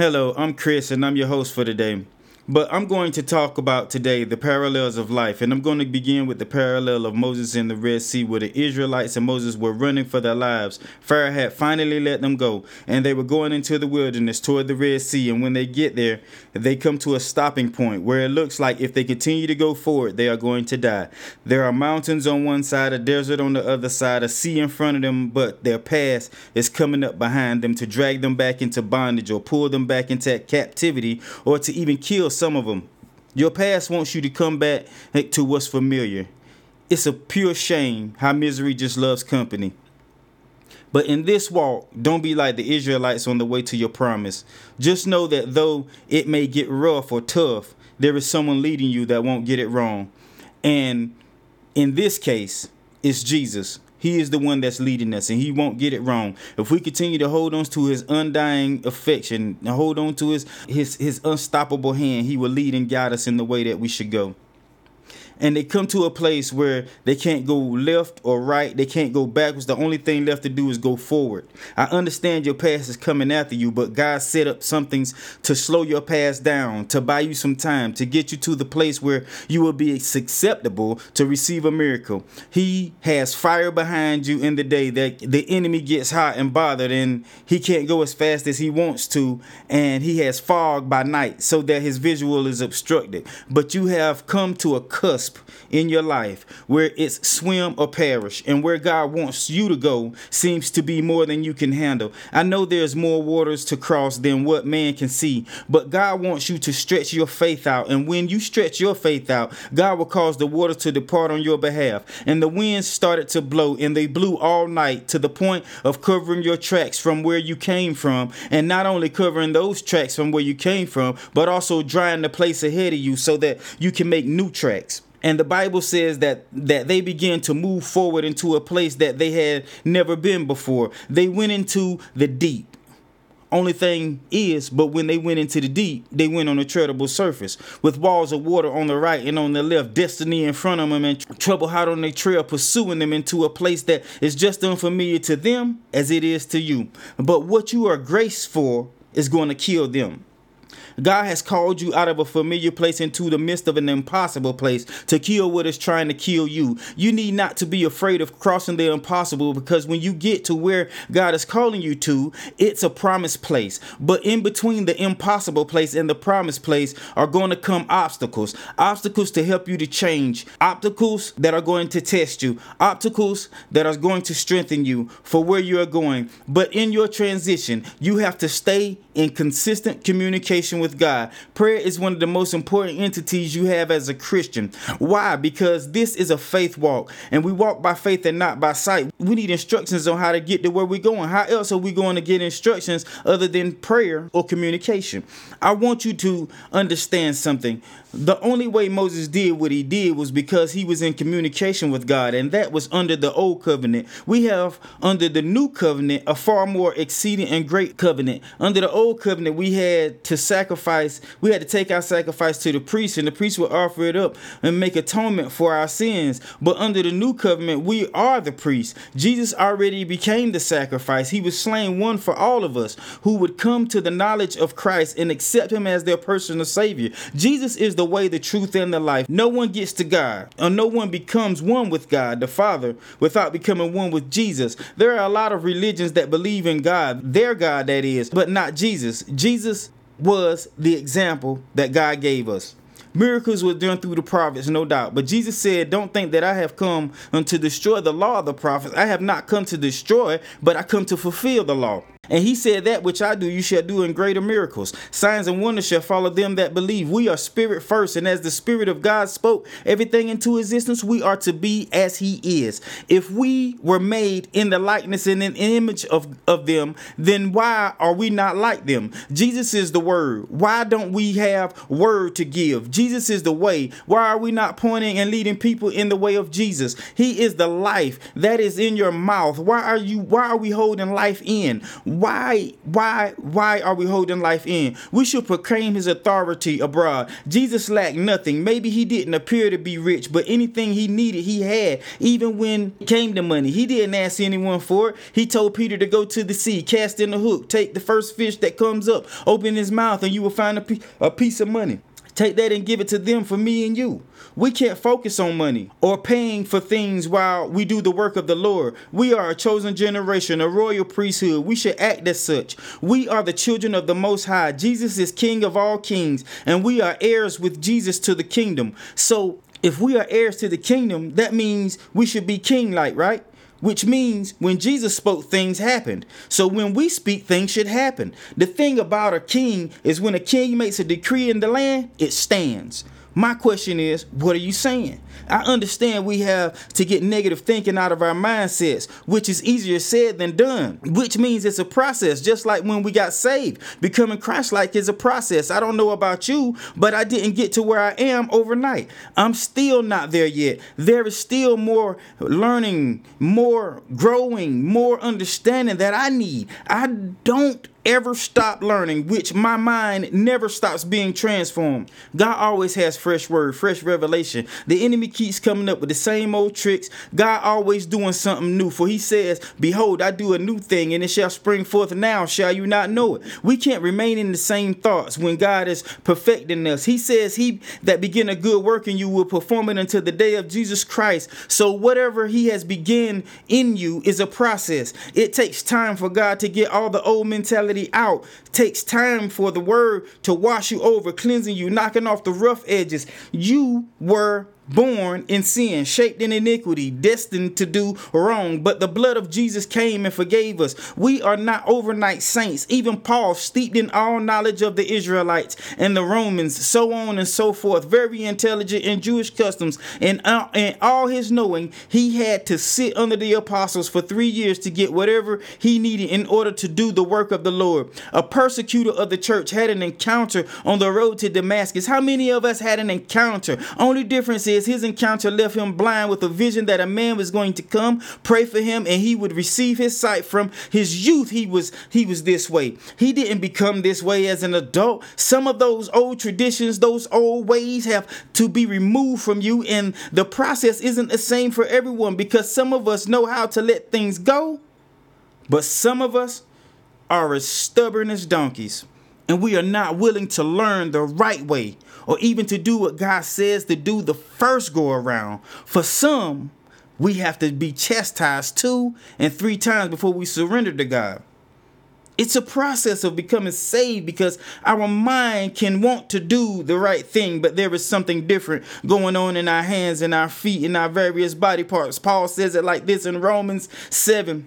Hello, I'm Chris and I'm your host for today. But I'm going to talk about today the parallels of life, and I'm going to begin with the parallel of Moses in the Red Sea, where the Israelites and Moses were running for their lives. Pharaoh had finally let them go, and they were going into the wilderness toward the Red Sea. And when they get there, they come to a stopping point where it looks like if they continue to go forward, they are going to die. There are mountains on one side, a desert on the other side, a sea in front of them, but their past is coming up behind them to drag them back into bondage or pull them back into captivity or to even kill some of them. Your past wants you to come back to what's familiar. It's a pure shame how misery just loves company. But in this walk, don't be like the Israelites on the way to your promise. Just know that though it may get rough or tough, there is someone leading you that won't get it wrong. And in this case, it's Jesus. He is the one that's leading us, and he won't get it wrong. If we continue to hold on to his undying affection, and hold on to his his his unstoppable hand, he will lead and guide us in the way that we should go and they come to a place where they can't go left or right, they can't go backwards. The only thing left to do is go forward. I understand your past is coming after you, but God set up some things to slow your past down, to buy you some time, to get you to the place where you will be acceptable to receive a miracle. He has fire behind you in the day that the enemy gets hot and bothered and he can't go as fast as he wants to, and he has fog by night so that his visual is obstructed. But you have come to a cusp in your life where it's swim or perish, and where God wants you to go seems to be more than you can handle. I know there's more waters to cross than what man can see, but God wants you to stretch your faith out. And when you stretch your faith out, God will cause the water to depart on your behalf. And the winds started to blow, and they blew all night to the point of covering your tracks from where you came from, and not only covering those tracks from where you came from, but also drying the place ahead of you so that you can make new tracks and the bible says that that they began to move forward into a place that they had never been before they went into the deep only thing is, but when they went into the deep, they went on a treadable surface with walls of water on the right and on the left, destiny in front of them, and trouble hot on their trail, pursuing them into a place that is just unfamiliar to them as it is to you. But what you are graced for is going to kill them. God has called you out of a familiar place into the midst of an impossible place to kill what is trying to kill you. You need not to be afraid of crossing the impossible because when you get to where God is calling you to, it's a promised place. But in between the impossible place and the promised place are going to come obstacles. Obstacles to help you to change. Obstacles that are going to test you. Obstacles that are going to strengthen you for where you are going. But in your transition, you have to stay in consistent communication with God. Prayer is one of the most important entities you have as a Christian. Why? Because this is a faith walk, and we walk by faith and not by sight. We need instructions on how to get to where we're going. How else are we going to get instructions other than prayer or communication? I want you to understand something. The only way Moses did what he did was because he was in communication with God, and that was under the old covenant. We have under the new covenant a far more exceeding and great covenant. Under the old covenant, we had to sacrifice, we had to take our sacrifice to the priest, and the priest would offer it up and make atonement for our sins. But under the new covenant, we are the priest. Jesus already became the sacrifice. He was slain one for all of us who would come to the knowledge of Christ and accept him as their personal savior. Jesus is the way, the truth, and the life. No one gets to God, or no one becomes one with God, the Father, without becoming one with Jesus. There are a lot of religions that believe in God, their God, that is, but not Jesus. Jesus was the example that God gave us. Miracles were done through the prophets, no doubt. But Jesus said, Don't think that I have come to destroy the law of the prophets. I have not come to destroy, but I come to fulfill the law. And he said, That which I do, you shall do in greater miracles. Signs and wonders shall follow them that believe. We are spirit first. And as the Spirit of God spoke everything into existence, we are to be as he is. If we were made in the likeness and in image of, of them, then why are we not like them? Jesus is the word. Why don't we have word to give? Jesus is the way. Why are we not pointing and leading people in the way of Jesus? He is the life that is in your mouth. Why are you why are we holding life in? Why why why are we holding life in? We should proclaim his authority abroad. Jesus lacked nothing. Maybe he didn't appear to be rich, but anything he needed, he had. Even when came to money, he didn't ask anyone for it. He told Peter to go to the sea, cast in the hook, take the first fish that comes up, open his mouth, and you will find a piece of money. Take that and give it to them for me and you. We can't focus on money or paying for things while we do the work of the Lord. We are a chosen generation, a royal priesthood. We should act as such. We are the children of the Most High. Jesus is King of all kings, and we are heirs with Jesus to the kingdom. So, if we are heirs to the kingdom, that means we should be king like, right? Which means when Jesus spoke, things happened. So when we speak, things should happen. The thing about a king is when a king makes a decree in the land, it stands. My question is, what are you saying? I understand we have to get negative thinking out of our mindsets, which is easier said than done, which means it's a process, just like when we got saved. Becoming Christ like is a process. I don't know about you, but I didn't get to where I am overnight. I'm still not there yet. There is still more learning, more growing, more understanding that I need. I don't ever stop learning, which my mind never stops being transformed. God always has fresh word, fresh revelation. The enemy keeps coming up with the same old tricks. God always doing something new. For he says, Behold, I do a new thing, and it shall spring forth now, shall you not know it? We can't remain in the same thoughts when God is perfecting us. He says, He that begin a good work in you will perform it until the day of Jesus Christ. So whatever he has begun in you is a process. It takes time for God to get all the old out. takes time for the word to wash you over, cleansing you, knocking off the rough edges. You were born in sin, shaped in iniquity, destined to do wrong. But the blood of Jesus came and forgave us. We are not overnight saints. Even Paul, steeped in all knowledge of the Israelites and the Romans, so on and so forth, very intelligent in Jewish customs, and uh, in all his knowing, he had to sit under the apostles for three years to get whatever he needed in order to do the work of the Lord. A persecutor of the church had an encounter on the road to Damascus. How many of us had an encounter? Only difference is his encounter left him blind with a vision that a man was going to come, pray for him, and he would receive his sight from his youth. He was he was this way. He didn't become this way as an adult. Some of those old traditions, those old ways have to be removed from you, and the process isn't the same for everyone because some of us know how to let things go, but some of us are as stubborn as donkeys and we are not willing to learn the right way or even to do what God says to do the first go around. For some, we have to be chastised two and three times before we surrender to God. It's a process of becoming saved because our mind can want to do the right thing, but there is something different going on in our hands and our feet and our various body parts. Paul says it like this in Romans 7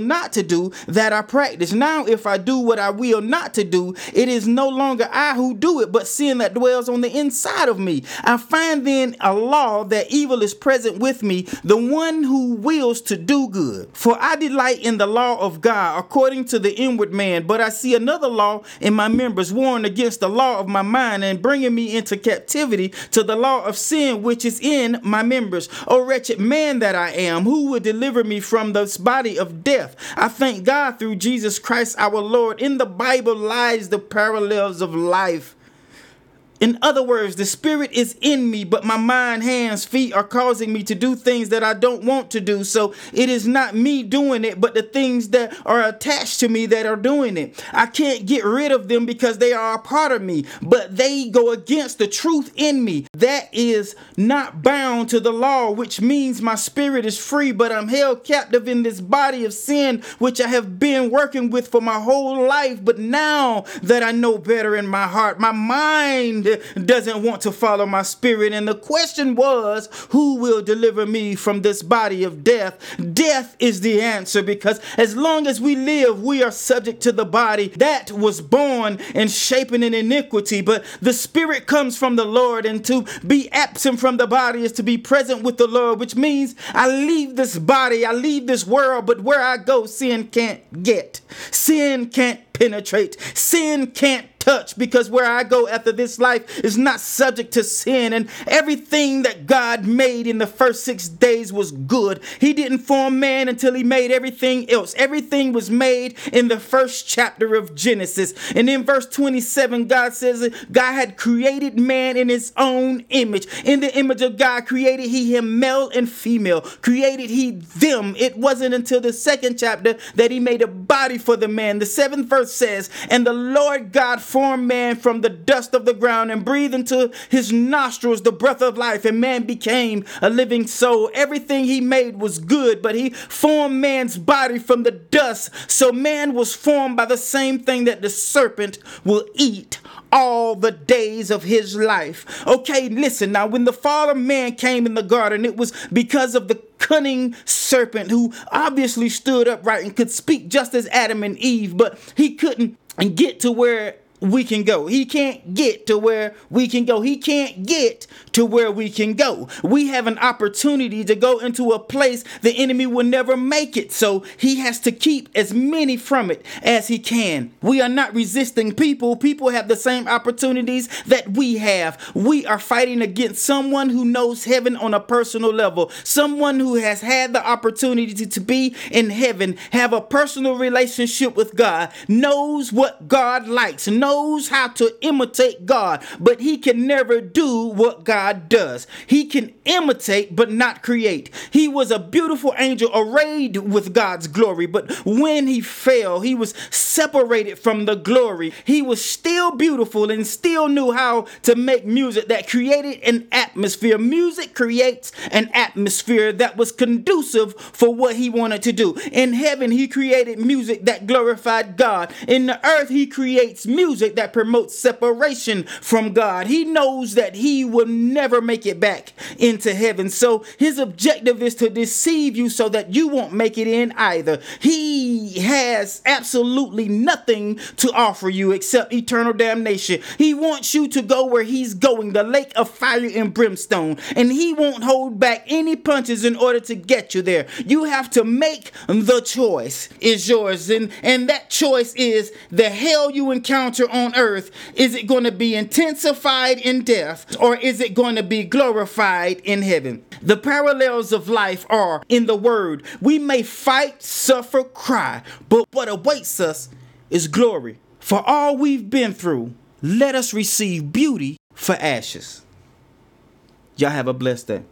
not to do, that I practice. Now, if I do what I will not to do, it is no longer I who do it, but sin that dwells on the inside of me. I find then a law that evil is present with me, the one who wills to do good. For I delight in the law of God according to the inward man, but I see another law in my members, warring against the law of my mind and bringing me into captivity to the law of sin which is in my members. O wretched man that I am, who will deliver me from this body of death? I thank God through Jesus Christ our Lord. In the Bible lies the parallels of life. In other words, the spirit is in me, but my mind, hands, feet are causing me to do things that I don't want to do. So it is not me doing it, but the things that are attached to me that are doing it. I can't get rid of them because they are a part of me, but they go against the truth in me. That is not bound to the law, which means my spirit is free, but I'm held captive in this body of sin, which I have been working with for my whole life. But now that I know better in my heart, my mind doesn't want to follow my spirit. And the question was, who will deliver me from this body of death? Death is the answer because as long as we live, we are subject to the body that was born and shapen in iniquity. But the spirit comes from the Lord, and to be absent from the body is to be present with the Lord, which means I leave this body, I leave this world, but where I go, sin can't get. Sin can't penetrate. Sin can't touch because where I go after this life is not subject to sin. And everything that God made in the first six days was good. He didn't form man until he made everything else. Everything was made in the first chapter of Genesis. And in verse 27, God says that God had created man in his own image. In the image of God created he him male and female. Created he them. It wasn't until the second chapter that he made a body for the man. The seventh verse says, And the Lord God formed man from the dust of the ground and breathed into his nostrils the breath of life, and man became a living soul. Everything he made was good, but he formed man's body from the dust. So man was formed by the same thing that the serpent will eat all the days of his life. Okay, listen now, when the father man came in the garden, it was because of the cunning serpent who obviously stood upright and could speak just as Adam and Eve, but he couldn't and get to where we can go. He can't get to where we can go. He can't get to where we can go. We have an opportunity to go into a place the enemy will never make it. So he has to keep as many from it as he can. We are not resisting people. People have the same opportunities that we have. We are fighting against someone who knows heaven on a personal level, someone who has had the opportunity to, be in heaven, have a personal relationship with God, knows what God likes, knows how to imitate God, but he can never do what God does. He can imitate but not create. He was a beautiful angel arrayed with God's glory, but when he fell, he was separated from the glory. He was still beautiful and still knew how to make music that created an atmosphere. Music creates an atmosphere that was conducive for what he wanted to do. In heaven, he created music that glorified God. In the earth, he creates music that promotes separation from God. He knows that he will never make it back into heaven. So his objective is to deceive you so that you won't make it in either. He has absolutely nothing to offer you except eternal damnation. He wants you to go where he's going, the lake of fire and brimstone, and he won't hold back any punches in order to get you there. You have to make the choice is yours and and that choice is the hell you encounter on earth, is it going to be intensified in death or is it going to be glorified in heaven? The parallels of life are in the word. We may fight, suffer, cry, but what awaits us is glory. For all we've been through, let us receive beauty for ashes. Y'all have a blessed day.